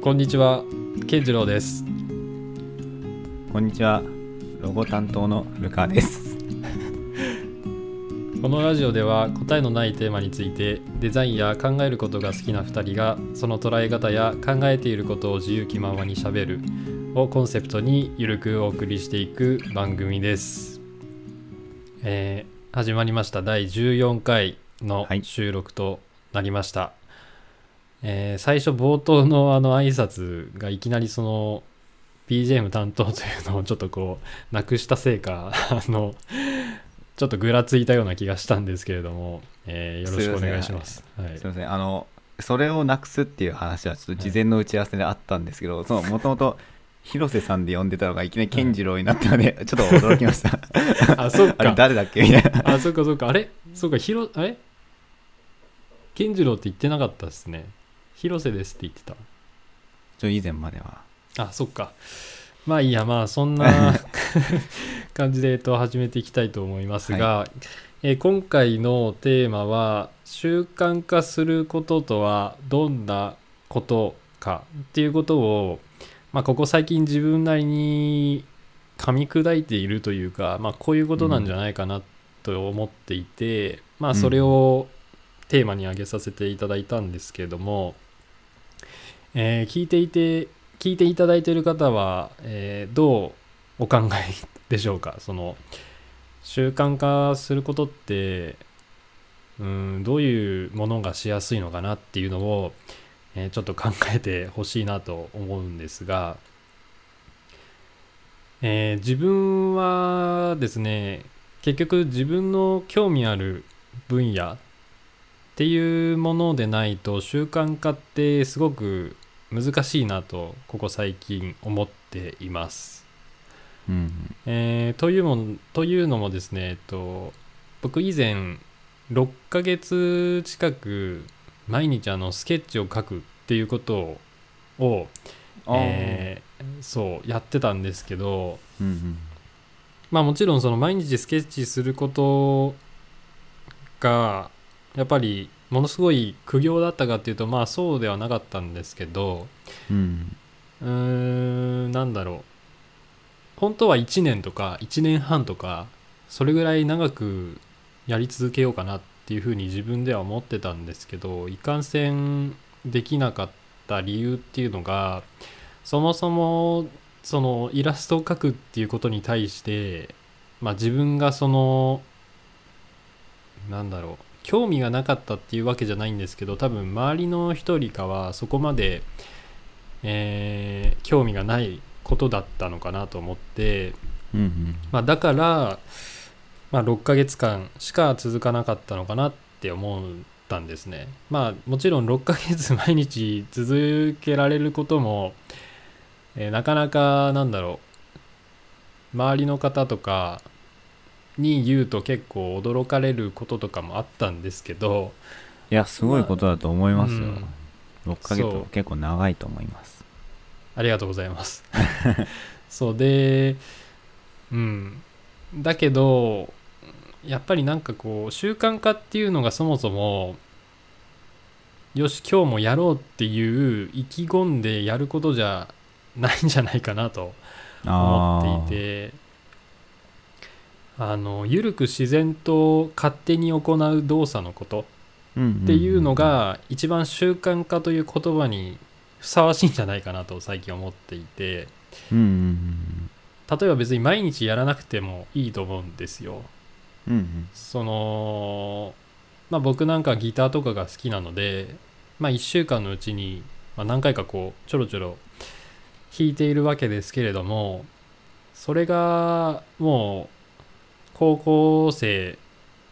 こんにちは、健次郎です。こんにちは。ロゴ担当の古川です。このラジオでは答えのないテーマについてデザインや考えることが好きな2人がその捉え方や考えていることを自由気ままにしゃべるをコンセプトにゆるくお送りしていく番組です。えー始まりました第14回のはい収録となりました。えー最初冒頭のあの挨拶がいきなりその BGM 担当というのをちょっとこうなくしたせいか あのちょっとぐらついたような気がしたんですけれども、えーよろしくお願いします。はいすいません。あの、それをなくすっていう話はちょっと事前の打ち合わせであったんですけど、その、もともと、広瀬さんで呼んでたのがいきなり健次郎になったので、ちょっと驚きました。あ、そっあれか。誰だっけみたいな。あ、そっかそっか。あれ？そっか、ひろ、あれ？健次郎って言ってなかったですね。広瀬ですって言ってた。ちょ、以前までは。あ、そっか。まあいいや、まあそんな 感じで、えっと、始めていきたいと思いますが、えー今回のテーマは、習慣化することとはどんなことかっていうことを、まあ、ここ最近自分なりに噛み砕いているというか、まあ、こういうことなんじゃないかなと思っていて、まあそれをテーマに挙げさせていただいたんですけれども、えー聞いていて聞いていただいている方は、えーどうお考えでしょうか？その習慣化することってうんどういうものがしやすいのかなっていうのを、えーちょっと考えてほしいなと思うんですが、えー自分はですね結局自分の興味ある分野っていうものでないと習慣化ってすごく難しいなとここ最近思っています。うん。えーというもんというのもですね、えっと、僕以前6ヶ月近く毎日あのスケッチを描くっていうことを、えーそうやってたんですけどうんうん。まあもちろんその毎日スケッチすることがやっぱりものすごい苦行だったかっていうとまあそうではなかったんですけどうん。うーんなんだろう本当は1年とか1年半とかそれぐらい長くやり続けようかなっていうふうに自分では思ってたんですけどいかんせんできなかった理由っていうのがそもそもそのイラストを描くっていうことに対してまあ自分がそのなんだろう興味がなかったっていうわけじゃないんですけど多分周りの人よりかはそこまでえー興味がないことだったのかなと思って、うんうん。まあ、だから、まあ、6ヶ月間しか続かなかったのかなって思ったんですね。まあもちろん6ヶ月毎日続けられることも、えーなかなかなんだろう周りの方とかに言うと結構驚かれることとかもあったんですけどいや、すごいことだと思いますよ。うん6ヶ月結構長いと思います。ありがとうございます。そうで、うん。だけど、やっぱりなんかこう、習慣化っていうのがそもそも、よし、今日もやろうっていう意気込んでやることじゃないんじゃないかなと思っていて、あの、ゆるく自然と勝手に行う動作のことてっていうの、が一番習慣化という言葉にふさわしいんじゃないかなと最近思っていて。うんうん例えば別に毎日やらなくてもいいと思うんですよ。うん。そのまあ僕なんかギターとかが好きなのでまあ1週間のうちに、まあ、何回かこうちょろちょろ弾いているわけですけれどもそれがもう高校生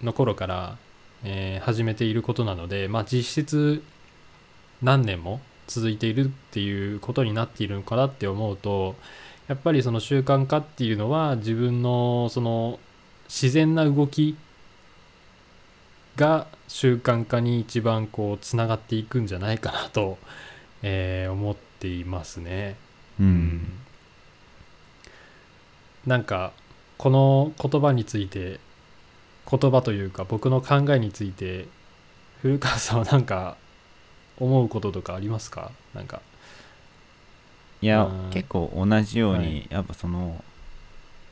の頃から、えー始めていることなのでまあ実質何年も続いているっていうことになっているのかなって思うとやっぱりその習慣化っていうのは自分のその自然な動きが習慣化に一番こうつながっていくんじゃないかなと、えー思っていますね。うん。なんかこの言葉について言葉というか僕の考えについて古川さんはなんか思うこととかありますか？なんか。いやうん結構同じように、はい。やっぱその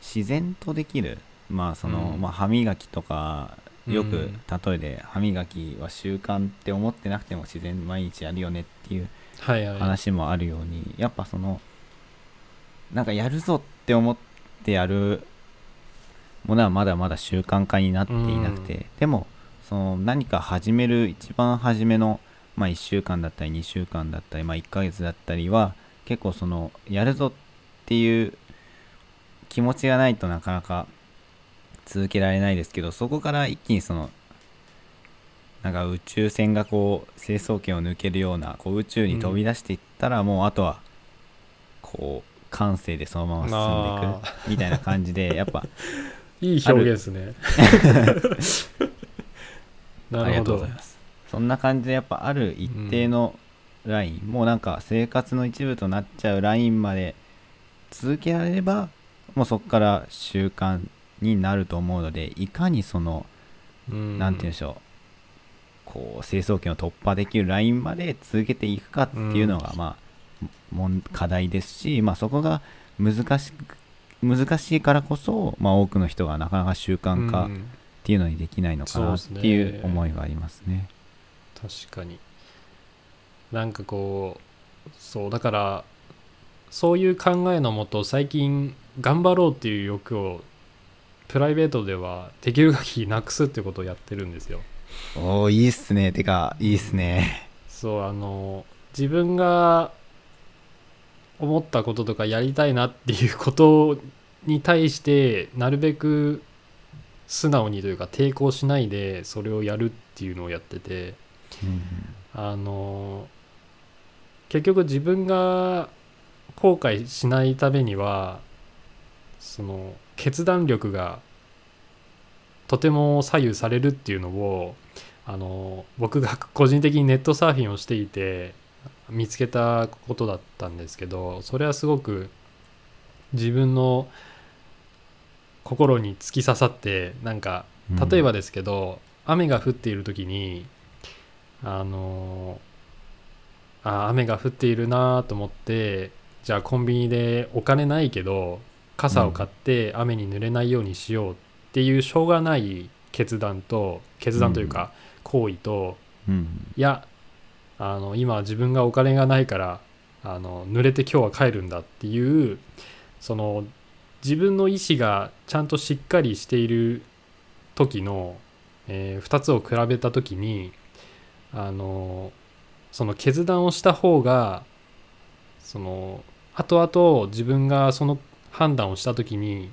自然とできるまあその、うん。まあ、歯磨きとかよくうん。例えで歯磨きは習慣って思ってなくても自然に毎日やるよねっていうはいはい。話もあるように、やっぱそのなんかやるぞって思ってやるものはまだまだ習慣化になっていなくて、でもその何か始める一番初めの、まあ、1週間だったり2週間だったり、まあ、1ヶ月だったりは結構そのやるぞっていう気持ちがないとなかなか続けられないですけどそこから一気にそのなんか宇宙船がこう成層圏を抜けるようなこう宇宙に飛び出していったら、もうあとはこう感性でそのまま進んでいくみたいな感じでやっぱいい表現ですね。なありがとうるほど。ございますそんな感じでやっぱある一定のライン、もうなんか生活の一部となっちゃうラインまで続けられればもうそこから習慣になると思うのでいかにそのうん。なんて言うんでしょう。こう成層圏を突破できるラインまで続けていくかっていうのが、まあもん課題ですし、まあ、そこが難しく難しいからこそ、まあ、多くの人がなかなか習慣化っうん。ていうのにできないのかなっていう思いがありますね。確かに。なんかこうそうだからそういう考えのもと最近頑張ろうっていう欲をプライベートではできる限りなくすってことをやってるんですよ。おおいいっすね。てかいいっすね。そうあの自分が思ったこととかやりたいなっていうことに対してなるべく素直にというか抵抗しないでそれをやるっていうのをやっててうんあの結局自分が後悔しないためにはその決断力がとても左右されるっていうのをあの僕が個人的にネットサーフィンをしていて見つけたことだったんですけどそれはすごく自分の心に突き刺さってなんかうん。例えばですけど、雨が降っている時にあのあ雨が降っているなと思ってじゃあコンビニでお金ないけど傘を買って雨に濡れないようにしようっていうしょうがない決断と決断というか行為と、うん。いやあの今自分がお金がないからあの濡れて今日は帰るんだっていうその自分の意思がちゃんとしっかりしている時の、え2つを比べた時にあのその決断をした方がその後々自分がその判断をした時に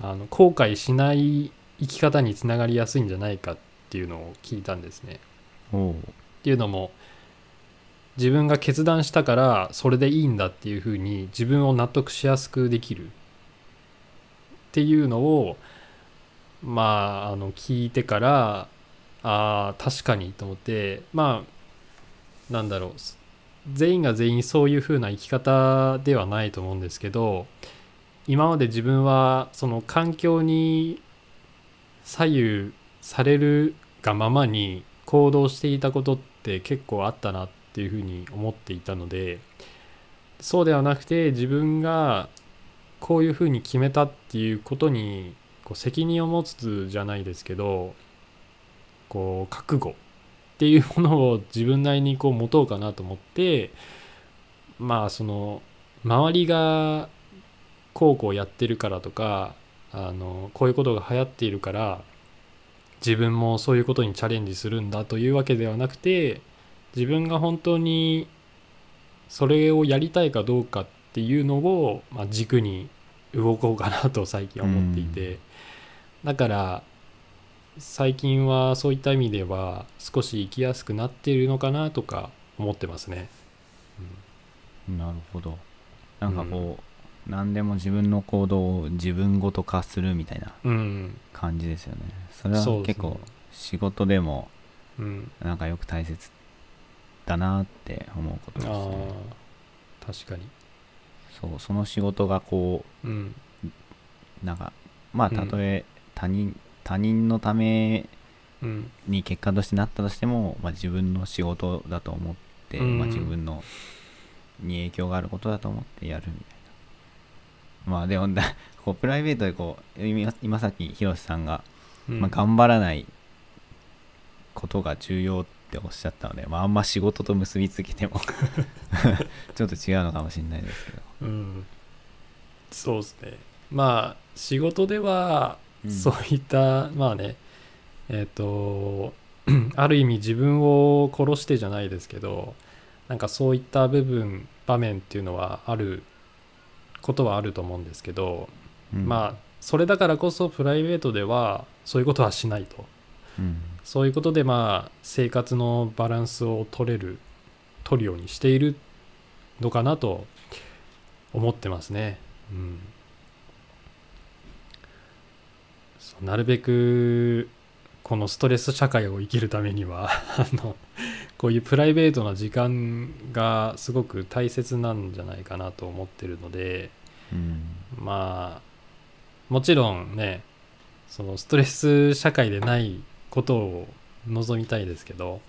あの後悔しない生き方につながりやすいんじゃないかっていうのを聞いたんですね。っていうのも自分が決断したからそれでいいんだっていうふうに自分を納得しやすくできる。っていうのをまああの聞いてからあー確かにと思ってまあなんだろう全員が全員そういうふうな生き方ではないと思うんですけど今まで自分はその環境に左右されるがままに行動していたことって結構あったなってっていうふうに思っていたのでそうではなくて自分がこういうふうに決めたっていうことにこう責任を持つじゃないですけどこう覚悟っていうものを自分なりにこう持とうかなと思ってまあその周りがこうこうやってるからとかあのこういうことが流行っているから自分もそういうことにチャレンジするんだというわけではなくて自分が本当にそれをやりたいかどうかっていうのを、まあ、軸に動こうかなと 最近は思っていて、だから最近はそういった意味では少し生きやすくなっているのかなとか思ってますね。なるほど。なんかこう、何でも自分の行動を自分ごと化するみたいなうん、感じですよね。それはそうですね。結構仕事でもうん、なんかよく大切だなって思うことですあね。あ確かに。そうその仕事がこうん、うなんかまあうん。たとえ他人、他人のためうん、に結果としてなったとしても、まあ、自分の仕事だと思って、うん。まあ、自分のに影響があることだと思ってやるみたいな。まあでもだ こうプライベートでこう今今さっきひろしさんが、うん。まあ、頑張らないことが重要っておっしゃったので、まあ、あんま仕事と結びつけても ちょっと違うのかもしれないですけど、うん、そうですね。まあ仕事ではうん。そういった、まあねえっ、と ある意味自分を殺してじゃないですけどなんかそういった部分場面っていうのはあることはあると思うんですけど、うん。まあそれだからこそプライベートではそういうことはしないと。うんそういうことでまあ生活のバランスを取れる取るようにしているのかなと思ってますね。うん、なるべくこのストレス社会を生きるためには あのこういうプライベートな時間がすごく大切なんじゃないかなと思ってるのでうんまあもちろんねそのストレス社会でないことを望みたいですけど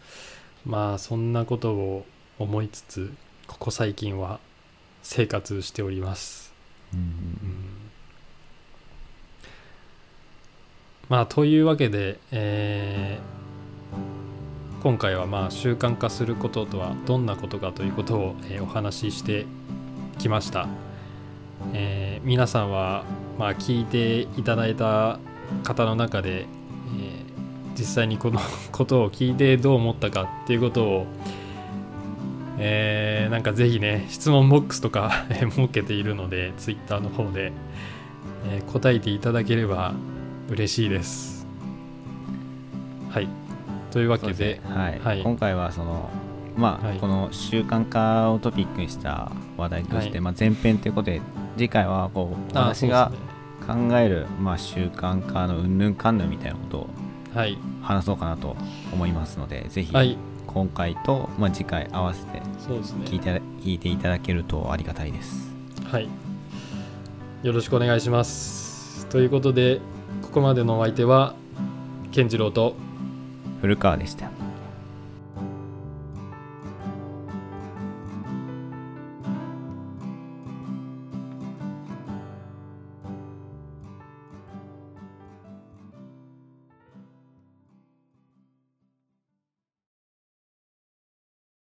まあそんなことを思いつつここ最近は生活しております。うんうんまあというわけで、えー今回はまあ習慣化することとはどんなことかということを、えーお話ししてきました。えー皆さんは、まあ、聞いていただいた方の中で、えー実際にこの ことを聞いてどう思ったかっていうことを、えーなんかぜひね質問ボックスとかえ ー設けているので Twitter の方で、えー答えていただければ嬉しいです。はい。というわけでね。はい。はい。今回はそのまあ、はい。この習慣化をトピックにした話題として、はい。まあ、前編ということで次回はこうあ私が考える、まあ、習慣化のうんぬんかんぬんみたいなことを話そうかなと思いますのでぜひはい今回と、まあ、次回合わせて聞いて聞いていただけるとありがたいです。はい。よろしくお願いします。ということで、ここまでのお相手は、健次郎と、古川でした。